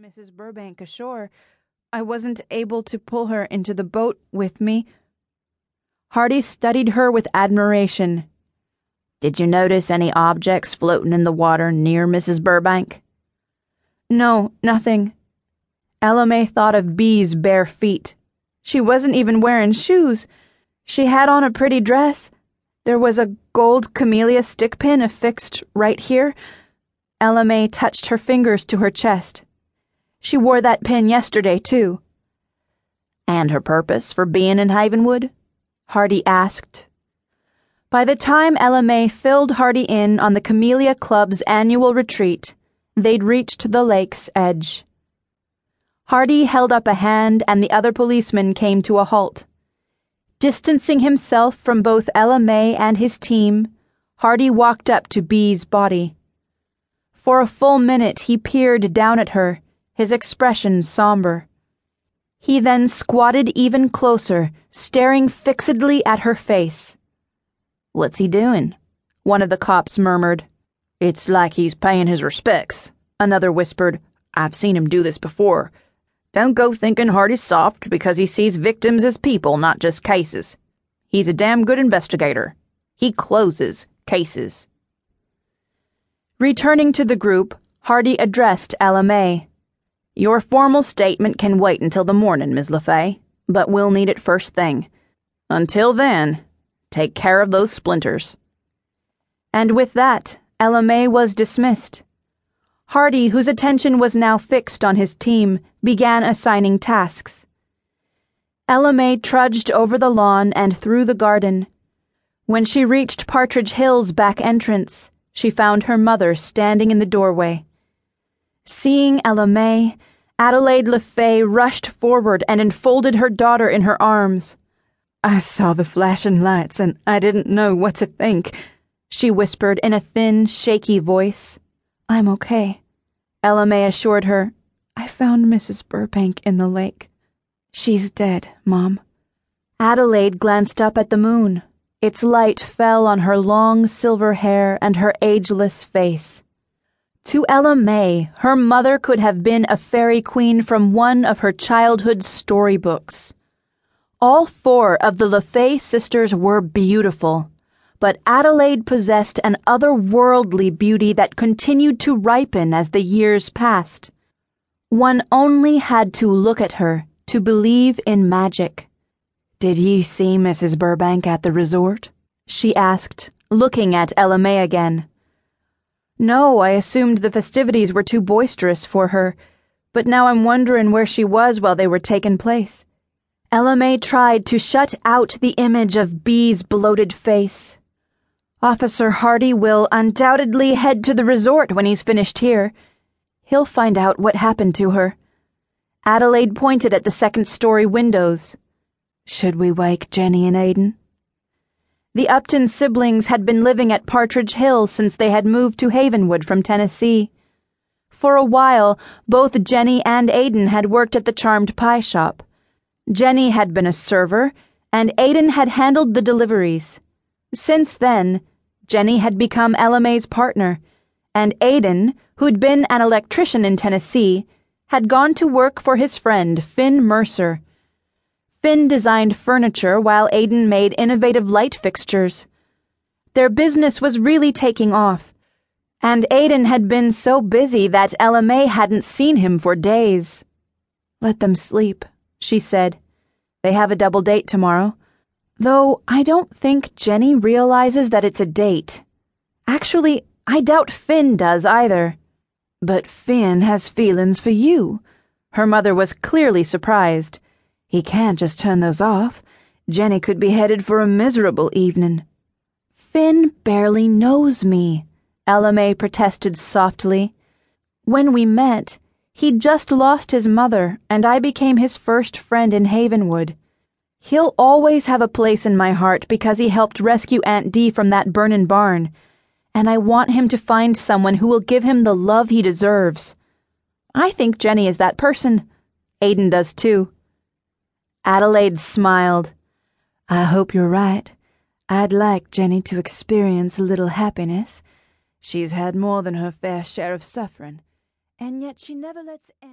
Mrs. Burbank ashore, I wasn't able to pull her into the boat with me. Hardy studied her with admiration. Did you notice any objects floating in the water near Mrs. Burbank? No, nothing. Ella Mae thought of Bea's bare feet. She wasn't even wearing shoes. She had on a pretty dress. There was a gold camellia stick pin affixed right here. Ella Mae touched her fingers to her chest. She wore that pin yesterday, too. And her purpose for being in Havenwood? Hardy asked. By the time Ella Mae filled Hardy in on the Camellia Club's annual retreat, they'd reached the lake's edge. Hardy held up a hand and the other policeman came to a halt. Distancing himself from both Ella Mae and his team, Hardy walked up to Bea's body. For a full minute he peered down at her, his expression somber. He then squatted even closer, staring fixedly at her face. What's he doing? One of the cops murmured. It's like he's paying his respects, another whispered. I've seen him do this before. Don't go thinking Hardy's soft because he sees victims as people, not just cases. He's a damn good investigator. He closes cases. Returning to the group, Hardy addressed Ella Mae. Your formal statement can wait until the morning, Ms. LeFaye, but we'll need it first thing. Until then, take care of those splinters. And with that, Ella Mae was dismissed. Hardy, whose attention was now fixed on his team, began assigning tasks. Ella Mae trudged over the lawn and through the garden. When she reached Partridge Hill's back entrance, she found her mother standing in the doorway. Seeing Ella Mae, Adelaide LeFaye rushed forward and enfolded her daughter in her arms. I saw the flashing lights and I didn't know what to think, she whispered in a thin, shaky voice. I'm okay. Ella Mae assured her. I found Mrs. Burbank in the lake. She's dead, Mom. Adelaide glanced up at the moon. Its light fell on her long silver hair and her ageless face. To Ella Mae, her mother could have been a fairy queen from one of her childhood storybooks. All four of the LeFaye sisters were beautiful, but Adelaide possessed an otherworldly beauty that continued to ripen as the years passed. One only had to look at her to believe in magic. Did you see Mrs. Burbank at the resort? she asked, looking at Ella Mae again. No, I assumed the festivities were too boisterous for her, but now I'm wondering where she was while they were taking place. Ella Mae tried to shut out the image of Bea's bloated face. Officer Hardy will undoubtedly head to the resort when he's finished here. He'll find out what happened to her. Adelaide pointed at the second story windows. Should we wake Jenny and Aiden? The Upton siblings had been living at Partridge Hill since they had moved to Havenwood from Tennessee. For a while, both Jenny and Aiden had worked at the Charmed Pie Shoppe. Jenny had been a server, and Aiden had handled the deliveries. Since then, Jenny had become Ella Mae's partner, and Aiden, who'd been an electrician in Tennessee, had gone to work for his friend Finn Mercer. Finn designed furniture while Aiden made innovative light fixtures. Their business was really taking off, and Aiden had been so busy that Ella Mae hadn't seen him for days. Let them sleep, she said. They have a double date tomorrow. Though I don't think Jenny realizes that it's a date. Actually, I doubt Finn does either. But Finn has feelings for you. Her mother was clearly surprised. He can't just turn those off. Jenny could be headed for a miserable evening. Finn barely knows me, Mae protested softly. When we met, he'd just lost his mother, and I became his first friend in Havenwood. He'll always have a place in my heart because he helped rescue Aunt Dee from that burnin' barn, and I want him to find someone who will give him the love he deserves. I think Jenny is that person. Aiden does too. Adelaide smiled. I hope you're right. I'd like Jenny to experience a little happiness. She's had more than her fair share of suffering, and yet she never lets